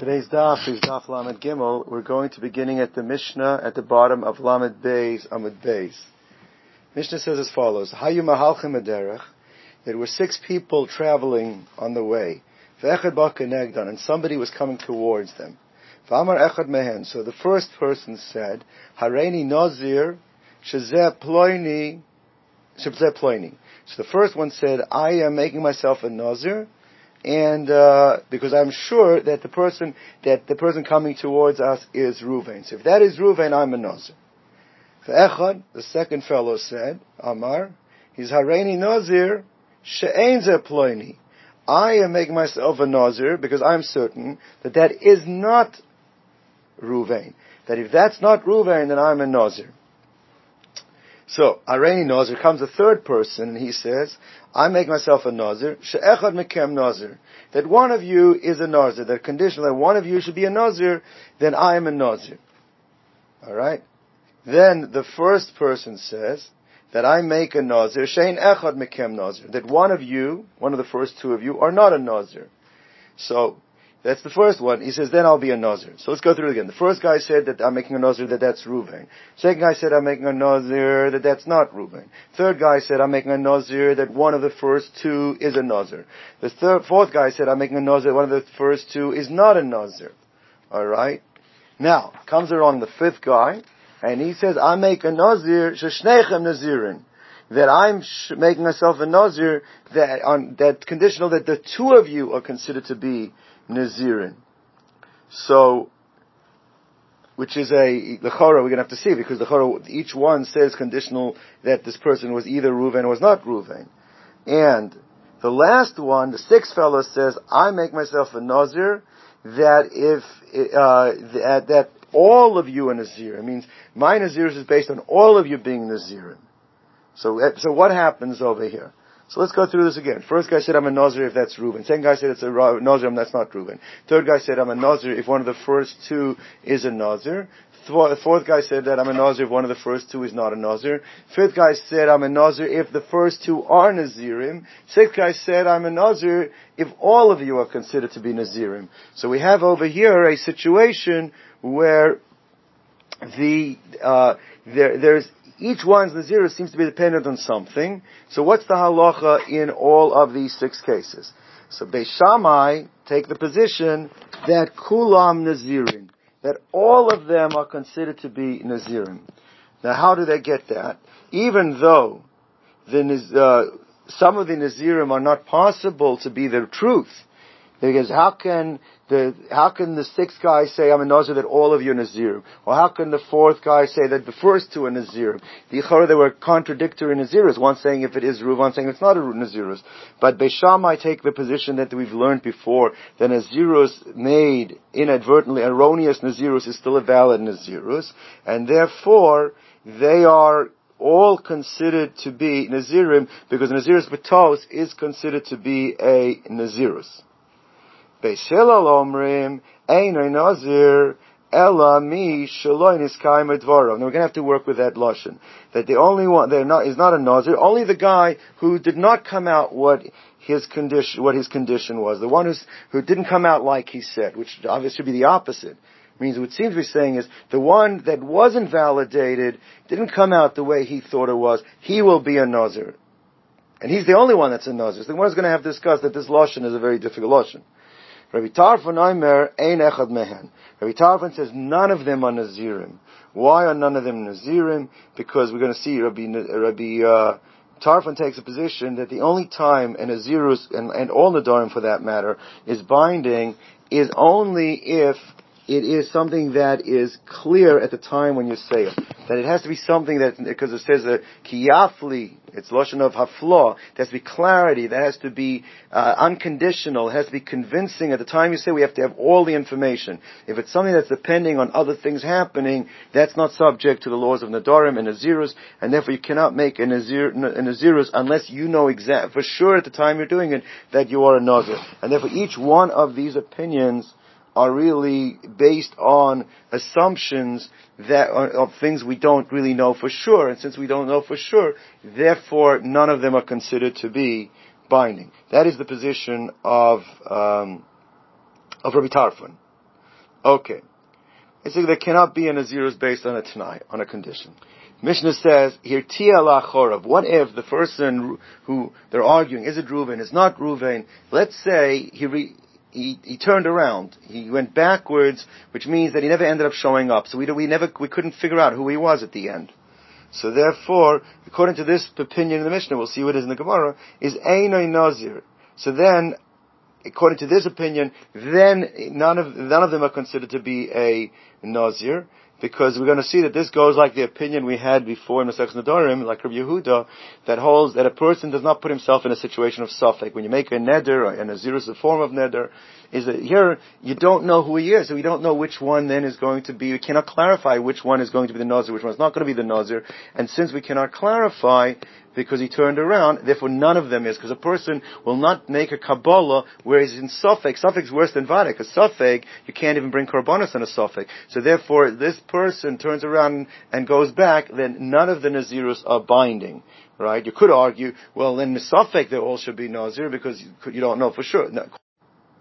Today's daf is daf Lamed Gimel. We're going to beginning at the Mishnah at the bottom of Lamed Beis Amud Beis. Mishnah says as follows: Hayu mahalchim derech. There were six people traveling on the way. Ve'echad ba'kenegdan, and somebody was coming towards them. V'amar echad mehen. So the first person said, Hareini nazir shezeh ploini. So the first one said, I am making myself a nazir and uh, because I'm sure that the person that the person coming towards us is Ruvain. So if that is Ruvain, I'm a Nazir. Echad, the second fellow said, Amar, he's Hareini Nazir, She'ein Ploini. I am making myself a Nazir because I'm certain that that is not Ruvain. That if that's not Ruvain, then I'm a Nazir. So, Areni Nazir comes a third person and he says, I make myself a Nazir, she'echad mekem Nazir. That one of you is a Nazir, that condition that one of you should be a Nazir, then I am a Nazir. Alright? Then the first person says, that I make a Nazir, shein echad mekem Nazir. That one of you, one of the first two of you, are not a Nazir. So, that's the first one. He says, then I'll be a Nazir. So let's go through it again. The first guy said that I'm making a Nazir, that that's Ruvain. Second guy said I'm making a Nazir, that that's not Ruvain. Third guy said I'm making a Nazir, that one of the first two is a Nazir. The third, fourth guy said I'm making a Nazir, one of the first two is not a Nazir. Alright? Now, comes along the fifth guy, and he says, I make a Nazir, sheshnechem Nazirin that I'm sh- making myself a nazir that on that conditional that the two of you are considered to be Nazirin. So, which is a lechora we're going to have to see because the lechora each one says conditional that this person was either Ruven or was not Ruven, and the last one, the sixth fellow says, I make myself a nazir that if uh, that, that all of you are nazir. It means my nazir is based on all of you being nazirim. So so what happens over here? So let's go through this again. First guy said, I'm a Nazir if that's Reuben. Second guy said it's a Nazir, that's not Reuben. Third guy said, I'm a Nazir if one of the first two is a Nazir. The fourth guy said that I'm a Nazir if one of the first two is not a Nazir. Fifth guy said I'm a Nazir if the first two are Nazirim. Sixth guy said I'm a Nazir if all of you are considered to be Nazirim. So we have over here a situation where the uh, there, there's each one's Nazirus seems to be dependent on something. So what's the halacha in all of these six cases? So Beis Shammai take the position that Kulam Nazirin, that all of them are considered to be Nazirim. Now how do they get that? Even though the, uh, some of the Nazirim are not possible to be the truth, because how can the, how can the sixth guy say, I'm a Nazir, that all of you are Nazir? Or how can the fourth guy say that the first two are Nazir? The Ichara, they were contradictory Naziris. One saying if it is Ruv, one saying it's not a ru Nazirus. But Beis Shammai take the position that we've learned before, that Nazirus made inadvertently, erroneous Nazirus is still a valid Nazirus, and therefore, they are all considered to be Nazirim, because Nazirus Batos is considered to be a Nazirus. Beis Hillel omrim, Einay Nazir, Ella mi shaloin is kaim Now we're going to have to work with that lashon. That the only one they're not is not a nazir. Only the guy who did not come out what his condition what his condition was. The one who's, who didn't come out like he said, which obviously would be the opposite. Means what seems to be saying is the one that wasn't validated didn't come out the way he thought it was. He will be a nazir, and he's the only one that's a nazir. So the one is going to have to discuss that this lashon is a very difficult lashon. Rabbi Tarfon Omer ein echad mehen. Rabbi Tarfon says none of them are Nazirim. Why are none of them Nazirim? Because we're going to see Rabbi, Rabbi uh, Tarfon takes a position that the only time an Nazirus, and, and all Nadarim for that matter, is binding is only if it is something that is clear at the time when you say it. That it has to be something that, because it says a kiyafli, it's lotion of hafla, there has to be clarity, that has to be uh, unconditional, it has to be convincing. At the time you say we have to have all the information. If it's something that's depending on other things happening, that's not subject to the laws of Nadarim and Nazirus, and therefore you cannot make a, Nazir, a Nazirus unless you know exact, for sure at the time you're doing it, that you are a Nazir. And therefore each one of these opinions are really based on assumptions that are, of things we don't really know for sure. And since we don't know for sure, therefore none of them are considered to be binding. That is the position of um, of Rabbi Tarfon. Okay. Basically, there cannot be an Nazirus based on a Tanai, on a condition. Mishnah says here, Tia Chorav. What if the person who they're arguing, is it Reuven, is not Reuven? Let's say he, re, he, he turned around. He went backwards, which means that he never ended up showing up. So we, we never, we couldn't figure out who he was at the end. So therefore, according to this opinion in the Mishnah, we'll see what it is in the Gemara, is Einoi Nazir. So then, according to this opinion, then none of, none of them are considered to be a Nazir because we're going to see that this goes like the opinion we had before in the Masech Nadorim, like Rabbi Yehuda, that holds that a person does not put himself in a situation of safek. When you make a neder, and a zero is a form of neder, is that here you don't know who he is, so we don't know which one then is going to be, we cannot clarify which one is going to be the Nazir, which one is not going to be the Nazir, and since we cannot clarify, because he turned around, therefore none of them is, because a person will not make a Kabbalah where he's in. Safek is worse than Vadik. A safek, you can't even bring Karbonis on a safek. So therefore, this person turns around and goes back, then none of the Nazirus are binding. Right? You could argue, well then Misafek there all should be Nazir because you, don't know for sure. No.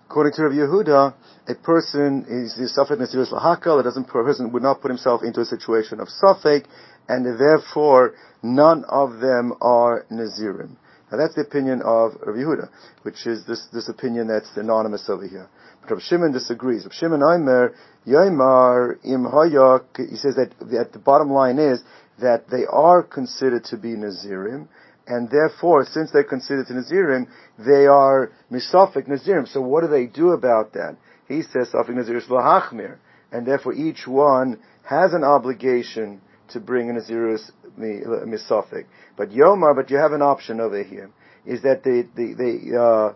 According to Rabbi Yehuda, a person is the Safek Nazirus Lahakal, a doesn't, person would not put himself into a situation of Safek, and therefore none of them are Nazirim. Now that's the opinion of Rav Yehuda, which is this, this opinion that's anonymous over here. But Rav Shimon disagrees. Rav Shimon Aimer, Yaimar Im Hayak, he says that, that the bottom line is that they are considered to be Nazirim, and therefore, since they're considered to Nazirim, they are Misafik Nazirim. So what do they do about that? He says Safik Nazir Lahachmir, and therefore each one has an obligation to bring in a Nazirus misafik. But Yomar, but you have an option over here, is that they, they, they uh,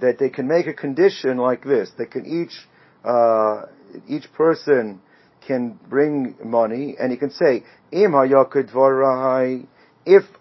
that they can make a condition like this. They can each, uh, each person can bring money, and he can say, if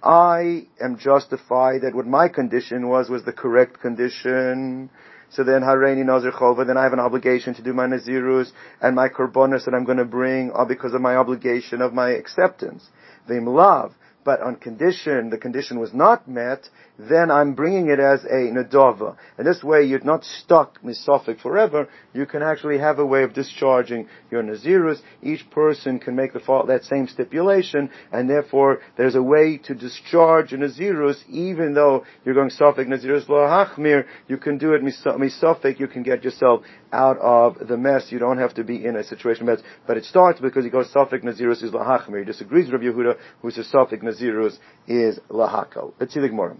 I am justified that what my condition was was the correct condition, so then Hareini Nazir Chova, then I have an obligation to do my Nazirus and my Korbanos that I'm going to bring are because of my obligation of my acceptance. Vim Lav but on condition the condition was not met, then I'm bringing it as a nadava. And this way you're not stuck misophic forever. You can actually have a way of discharging your nazirus. Each person can make the that same stipulation, and therefore there's a way to discharge a nazirus, even though you're going sophic nazirus lo hachmir. You can do it misophic. You can get yourself out of the mess. You don't have to be in a situation mess. But it starts because he goes sophic nazirus is lahachmir. He disagrees with Yehuda, who says sophic nazirus is lahakal. Let's see the Gemara.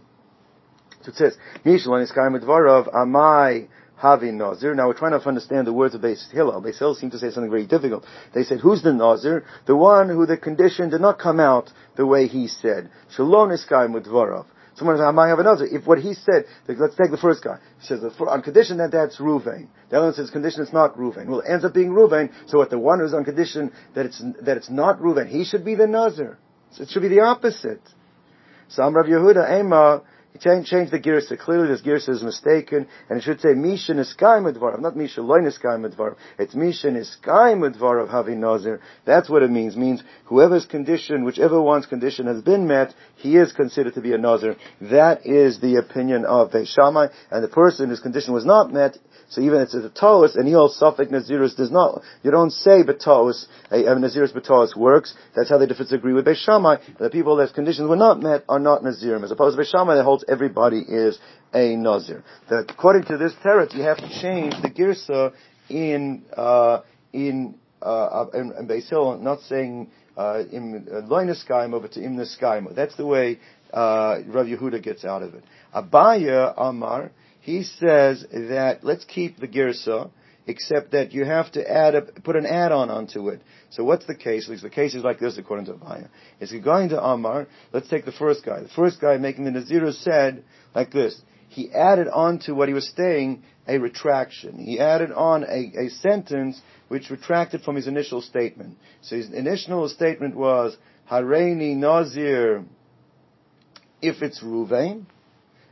So it says, Mishlan is kaim dvarav amai havi nazir. Now we're trying to understand the words of Beis Hillel. Beis Hillel seem to say something very difficult. They said, who's the nazir? The one who the condition did not come out the way he said. Shalom is kaim dvarav. Someone says, I might have another. If what he said, let's take the first guy. He says, on condition that that's Ruvain. The other one says, condition it's not Ruvain. Well, it ends up being Ruvain, so what the one who's on condition that it's, that it's not Ruvain, he should be the Nazir. It should be the opposite. So Rav Yehuda Ema, he changed, changed the girsa. Clearly this girsa is mistaken, and it should say Misha Niskai Medvarav, not Misha Loy Niskai Medvarav. It's Misha Niskai Medvarav Havi Nazir. That's what it means. It means whoever's condition, whichever one's condition has been met, he is considered to be a Nazir. That is the opinion of Beis Shammai, and the person whose condition was not met, so even if it's a Taos, and holds Suffolk Nazirus does not, you don't say Batos, a, a Nazirus Batos works, that's how they disagree with Beis Shammai, the people that's conditions were not met are not Nazirim, as opposed to Beis Shammai that holds everybody is a Nazir. That according to this teretz, you have to change the Girsa in, uh, in, uh, in, in Beis Hill, not saying, uh, in uh, Loinaskaim over to Imnaskaim. That's the way, uh, Rav Yehuda gets out of it. Abaye Amar, he says that let's keep the girsa, except that you have to add a, put an add-on onto it. So what's the case? The case is like this according to Abaye. Is he going to Amar? Let's take the first guy. The first guy making the Naziru said like this. He added on to what he was saying a retraction. He added on a, a sentence which retracted from his initial statement. So his initial statement was, Hareini Nazir, if it's Ruvain,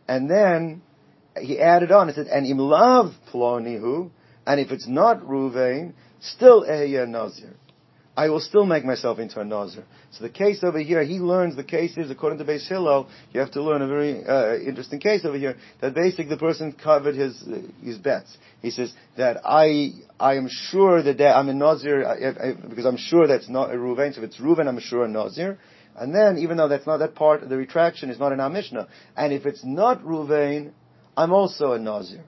and then he added on, he said, and imlav plonihu, and if it's not Ruvain, still Ehyeh Nazir. I will still make myself into a Nazir. So the case over here, he learns the case is, according to Beis Hillel, you have to learn a very uh, interesting case over here, that basically the person covered his, uh, his bets. He says that I, I am sure that, I'm a Nazir, I, I, because I'm sure that's not a Reuven, so if it's Reuven, I'm sure a Nazir. And then, even though that's not that part, the retraction is not in our Mishnah. And if it's not Ruvain, I'm also a Nazir.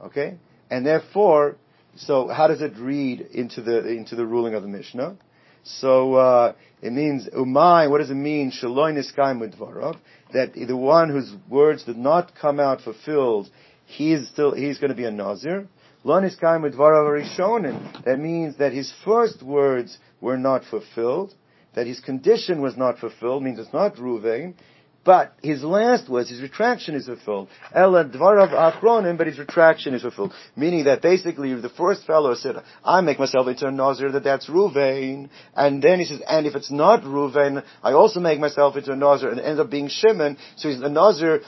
Okay? And therefore, so how does it read into the, into the ruling of the Mishnah? So, uh, it means, umay, what does it mean? Shaloi niskayim udvarov. That the one whose words did not come out fulfilled, he is still, he's going to be a Nazir. Lo niskayim udvarov arishonin. That means that his first words were not fulfilled that his condition was not fulfilled means it's not Ruvain, but his last words, his retraction is fulfilled. Ela dvarav achronim, but his retraction is fulfilled. Meaning that basically the first fellow said, I make myself into a Nazir, that that's Ruvain. And then he says, and if it's not Ruvain, I also make myself into a Nazir, and it ends up being Shimon. So he's a Nazir,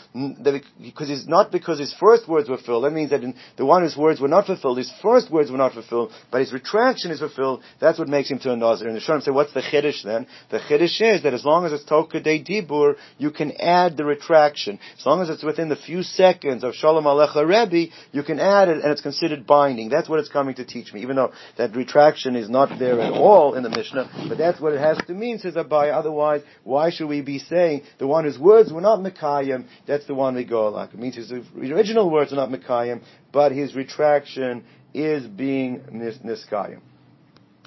because he's not because his first words were fulfilled. That means that the one whose words were not fulfilled, his first words were not fulfilled, but his retraction is fulfilled. That's what makes him to a Nazir. And the Shalom say, what's the Chiddush then? The Chiddush is that as long as it's Toka De Dibur, you can can add the retraction. As long as it's within the few seconds of Shalom Alecha Rebbe, you can add it and it's considered binding. That's what it's coming to teach me, even though that retraction is not there at all in the Mishnah, but that's what it has to mean, says Abaye. Otherwise, why should we be saying the one whose words were not Mekayim, that's the one we go like. It means his original words are not Mekayim, but his retraction is being Niskayim.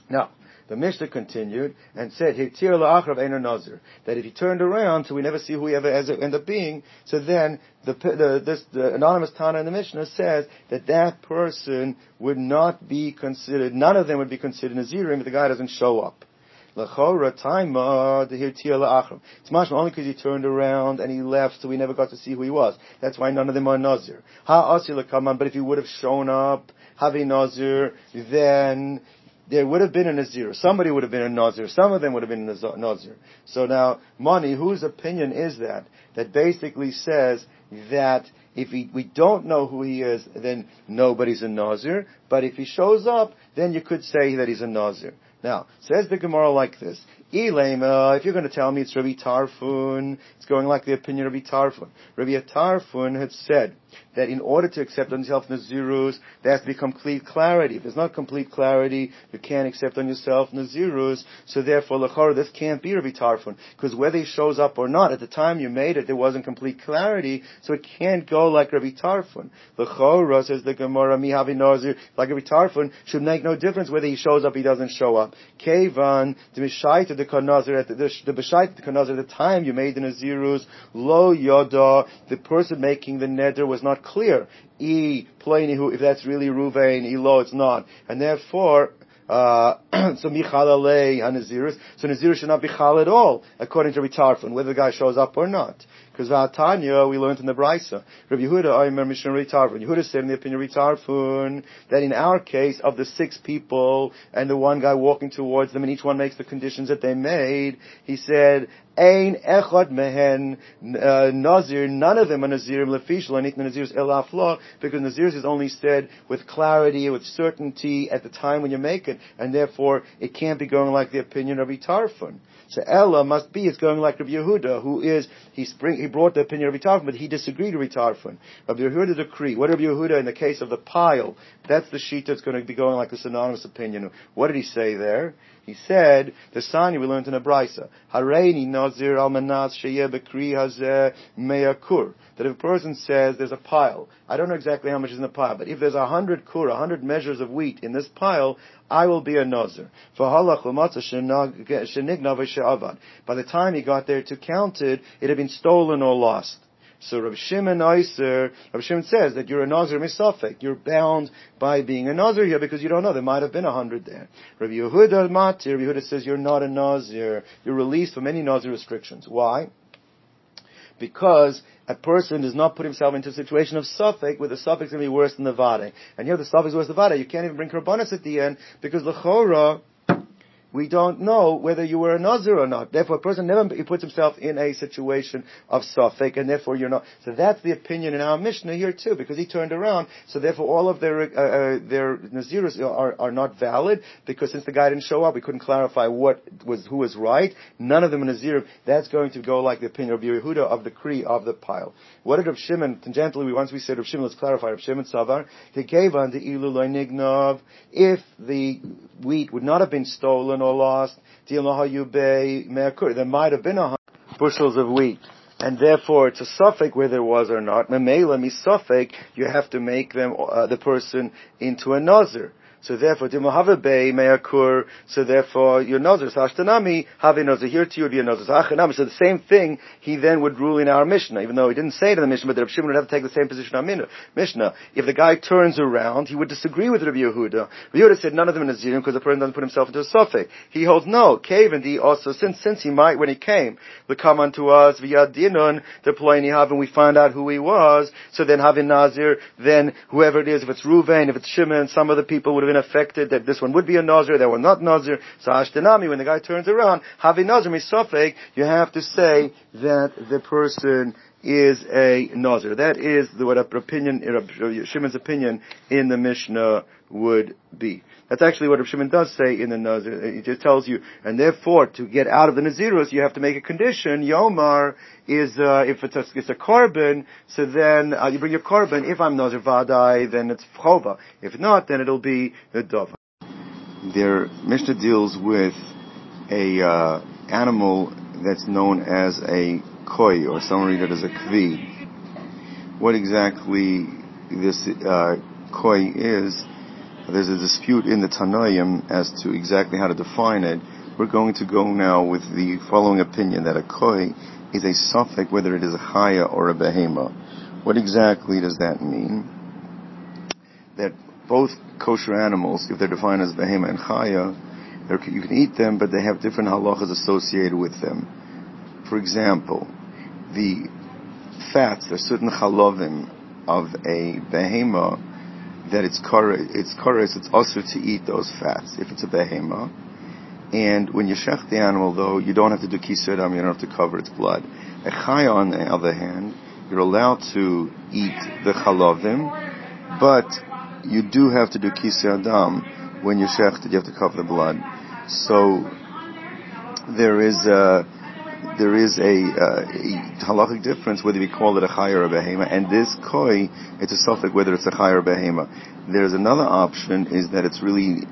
Now, the Mishnah continued and said, nazir. That if he turned around, so we never see who he ever ends up being, so then the, the, this, the anonymous Tana in the Mishnah says that that person would not be considered, none of them would be considered Nazirim if the guy doesn't show up. Lachora taima la'achrav. It's much only because he turned around and he left, so we never got to see who he was. That's why none of them are nazir. Ha asir but if he would have shown up, have a nazir, then there would have been a Nazir. Somebody would have been a Nazir. Some of them would have been a Nazir. So now, Mani, whose opinion is that? That basically says that if he, we don't know who he is, then nobody's a Nazir. But if he shows up, then you could say that he's a Nazir. Now, says the Gemara like this. Elema, if you're going to tell me it's Rabbi Tarfon, it's going like the opinion of Rabbi Tarfon. Rabbi Tarfon had said that in order to accept on yourself Nazirus, there has to be complete clarity. If there's not complete clarity, you can't accept on yourself Nazirus, so therefore, Lachor, this can't be Rabbi Tarfon, because whether he shows up or not, at the time you made it, there wasn't complete clarity, so it can't go like Rabbi Tarfon. Lachor, says the Gemara, Mihavi Nazir, like Rabbi Tarfon, should make no difference whether he shows up, he doesn't show up. Kevan, the Mishaita, the Kanazir the, Beshait the Kanazir at the time you made the Nazirus, Lo Yoda, the person making the neder was not clear. E Plainihu, if that's really Ruvain, E Lo, it's not. And therefore, uh, so Michalale Hanazirus, so Nazirus should not be Chal at all, according to Ritarfun, whether the guy shows up or not. Because Vatanya, we learned in the Brisa. Rabbi Yehuda, remember Mishnah Ritarfun. Yehuda said in the opinion Ritarfun that in our case, of the six people and the one guy walking towards them and each one makes the conditions that they made, he said, Ein echad mehen uh, nazir. None of them are nazirim lefish lanit nazirs elafla because nazirs is only said with clarity, with certainty at the time when you make it, and therefore it can't be going like the opinion of Itarfun. So Ella must be, it's going like Rabbi Yehuda, who is, he spring, he brought the opinion of Rabbi but he disagreed with Rabbi Tarfon. Rabbi Yehuda decree. What Rabbi Yehuda in the case of the pile? That's the sheet that's going to be going like a synonymous opinion. What did he say there? He said, the Sani we learned in a brisa, Hareini nazir al manas bekri hazeh meyakur. That if a person says there's a pile, I don't know exactly how much is in the pile, but if there's a hundred kur, a hundred measures of wheat in this pile, I will be a nazir. By the time he got there to count it, it had been stolen or lost. So Rav Shimon Eiser, Rav Shimon says that you're a Nazir misafek. You're bound by being a Nazir here because you don't know. There might have been a hundred there. Rav Yehuda Matir, Rav Yehuda says you're not a Nazir. You're released from any Nazir restrictions. Why? Because a person does not put himself into a situation of safek where the safek is going to be worse than the vade. And here the safek is worse than the vade. You can't even bring karbonis at the end because the chora we don't know whether you were a Nazir or not. Therefore, a person never puts himself in a situation of Safek, and therefore you're not. So that's the opinion in our Mishnah here too, because he turned around. So therefore, all of their uh, uh, their Naziris are, are not valid because since the guy didn't show up, we couldn't clarify what was who was right. None of them are Nazir. That's going to go like the opinion of Yehuda of the Kri of the pile. What did Rav Shimon? Tangentially, we once we said Rav Shimon. Let's clarify. Rav Shimon Savar. He gave on the ilu nignov. If the wheat would not have been stolen or lost, there might have been a bushels of wheat and therefore it's a safek whether it was or not. Memela misafek, you have to make them uh, the person into a nazir. So therefore, Dimahave Meyakur, so therefore your nazir Hashtanami, have nazir here to you would be a nazir Hachanami. So the same thing he then would rule in our Mishnah, even though he didn't say it in the Mishnah, but Rabbi Shimon would have to take the same position on Mishnah. If the guy turns around, he would disagree with Rabbi Yehuda. Rabbi Yehuda said none of them in Nazirim because the person doesn't put himself into a safek. He holds no, cave and also since since he might when he came, to come unto us via dinun deploying have and we find out who he was, so then having Nazir, then whoever it is, if it's Ruvain, if it's Shimon, some of the people would have been affected that this one would be a Nazir, that one not Nazir. So Ashtenami, when the guy turns around, having Nazir misafek, you have to say that the person is a Nazir. That is the, what a opinion, Shimon's opinion in the Mishnah would be. That's actually what Shimon does say in the Nazir. It just tells you, and therefore, to get out of the Nazirus, you have to make a condition. Yomar is, uh, if it's a, it's a so then uh, you bring your korban. If I'm Nazir Vadai, then it's Chova. If not, then it'll be the Dova. Their Mishnah deals with a uh, animal that's known as a koi, or some read it as a kvi. What exactly this uh, koi is, there's a dispute in the Tanoim as to exactly how to define it. We're going to go now with the following opinion that a koi is a safek whether it is a chaya or a behema. What exactly does that mean? That both kosher animals, if they're defined as behema and chaya, you can eat them, but they have different halachas associated with them. For example, the fats, there's certain chalovim of a behema that it's chorus, it's chorus, it's also to eat those fats if it's a behema. And when you shech the animal, though, you don't have to do kisedam, you don't have to cover its blood. A chaya, on the other hand, you're allowed to eat the chalovim, but you do have to do kisedam when you shech you have to cover the blood. So there is a there is a, uh, a halachic difference whether we call it a chay or a behema, and this koi, it's a safek whether it's a chay or a behema. There's another option is that it's really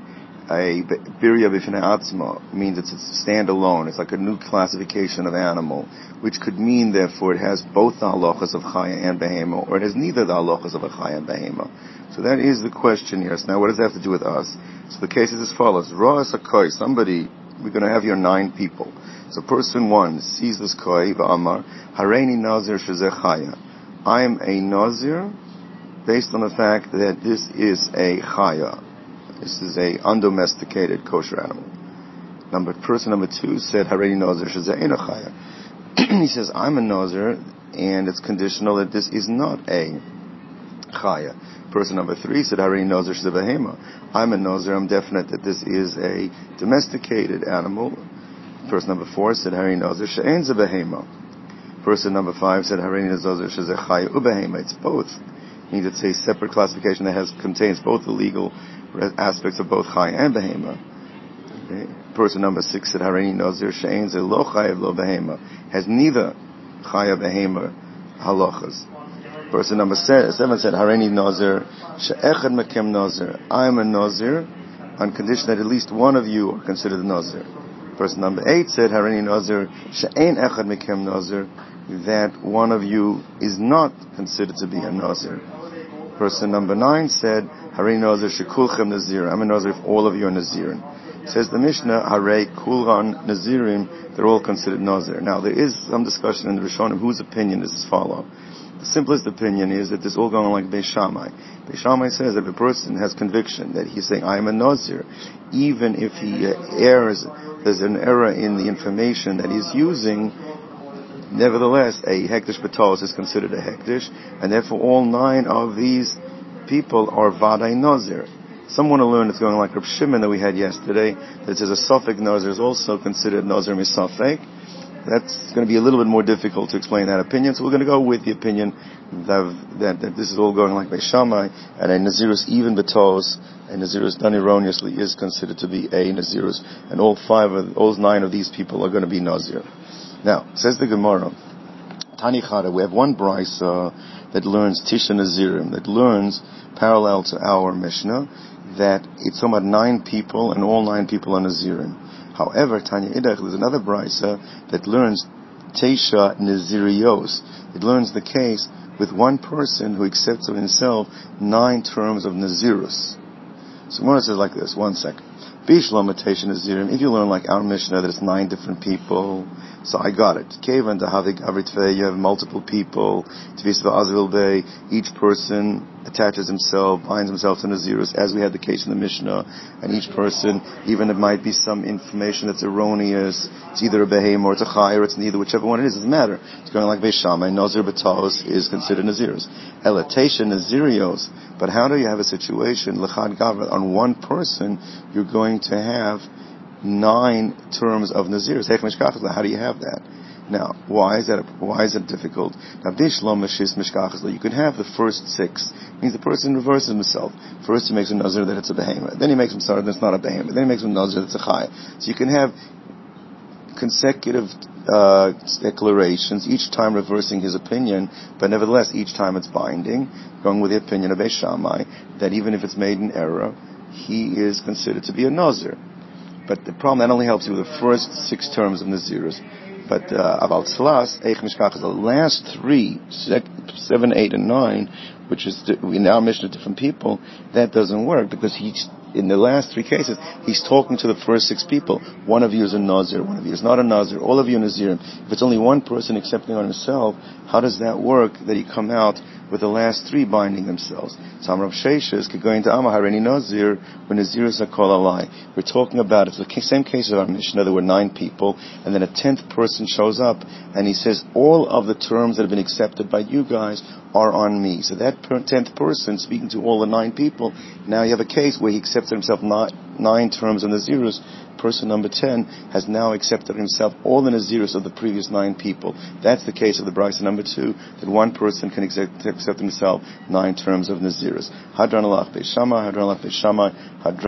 a birya b'fnei atzma, means it's a standalone. It's like a new classification of animal, which could mean therefore it has both the halachas of chaya and behema, or it has neither the halachas of a chaya and behema. So that is the question here. So now what does that have to do with us? So the case is as follows. Ra a koi, somebody, we're going to have here nine people. So person one sees this koi, v'amar, hareini nazir shezeh I am a nazir based on the fact that this is a chaya. This is a undomesticated kosher animal. Number person number two said hareini nazir shezeh chaya. he says I'm a nazir and it's conditional that this is not a chaya. Person number three said hareini nazir shezeh behema. I'm a nazir. I'm definite that this is a domesticated animal Person number four said Harini Nazir She'en Zebehema. Person number five said Harini Nazir Shezechai Ubehema. It's both. Means it's a separate classification that has contains both the legal aspects of both Chai and Behema. Okay. Person number six said Harini Nazir She'en Lo Chayev Lo Behema. Has neither Chaya Behema halachas. Person number seven said Harini Nazir She'echad Mekem Nazir. I am a Nazir on condition that at least one of you are considered a Nazir. Person number eight said, Harini Nazir, She'ain Echad Mikem Nazir, that one of you is not considered to be a Nazir. Person number nine said, Harini Nazir Shekulchem Nazir, I'm a Nazir if all of you are Nazirin. Says the Mishnah, Hare Kulran Nazirim, they're all considered Nazir. Now there is some discussion in the Rishonim whose opinion is as follow. The simplest opinion is that this is all going on like Beis Shammai. Beis Shammai says that if a person has conviction that he's saying, I am a Nazir, even if he uh, errs there's an error in the information that he's using, nevertheless, a hektish batolis is considered a hektish, and therefore all nine of these people are Vadai nazir. Someone to learn it's going like Reb Shimon that we had yesterday, that says a Sophic Nazir is also considered Nazir Misafek. That's going to be a little bit more difficult to explain that opinion, so we're going to go with the opinion that, that, that this is all going like Beis Shammai, and a Nazirus even Betos, a Nazirus done erroneously is considered to be a Nazirus, and all five of, all nine of these people are going to be Nazir. Now, says the Gemara, Tani Chada, we have one brisa that learns Tisha Nazirim, that learns parallel to our Mishnah, that it's about nine people and all nine people are Nazirim. However, Tanya Idach, there's another brisa that learns Tesha Nazirios. It learns the case with one person who accepts of himself nine terms of Nazirus. So Gemara says like this, one second. Bish limitation Nazirim, if you learn like our Mishnah that it's nine different people, so I got it. Kevan Dahavik you have multiple people. Tvisva Azvil Bay, each person attaches himself, binds himself to Nazirus, as we had the case in the Mishnah, and each person, even it might be some information that's erroneous, it's either a Behem or it's a Chai, or it's neither, whichever one it is, doesn't matter. It's going like Beis Shammai, Nazir Batos is considered Nazirus. Elatation Nazirios, but how do you have a situation, Lechad Gavra, on one person, you're going to have nine terms of Nazirus. How do you have that? Now, why is that? Why is it difficult? Now, you can have the first six. It means the person reverses himself. First, he makes a nazir that it's a behemoth. Then he makes him sorry that it's not a behemoth. Then he makes him nazir that it's a chai. So you can have consecutive uh, declarations, each time reversing his opinion, but nevertheless, each time it's binding, going with the opinion of Eshamai, that even if it's made in error, he is considered to be a nazir. But the problem that only helps you with the first six terms of Nazirus. But uh, about Slas, Eich Mishkach is the last three, seven, eight, and nine, which is in our mission to different people, that doesn't work because he's in the last three cases, he's talking to the first six people. One of you is a Nazir, one of you is not a Nazir, all of you are Nazirim. If it's only one person accepting on himself, how does that work that he come out with the last three binding themselves. So Amrav Sheshes could go into Amahareni Nazir when Nazir is a alai. We're talking about it's the same case of our Mishnah. There were nine people, and then a tenth person shows up, and he says all of the terms that have been accepted by you guys are on me. So that tenth person speaking to all the nine people, now you have a case where he accepted himself nine terms in the zeros person number 10 has now accepted himself all the Nazirus of the previous nine people. That's the case of the Brisa number 2, that one person can accept, accept himself nine terms of Nazirus. Hadran Beis Shammai, Hadran Beis Shammai, Hadran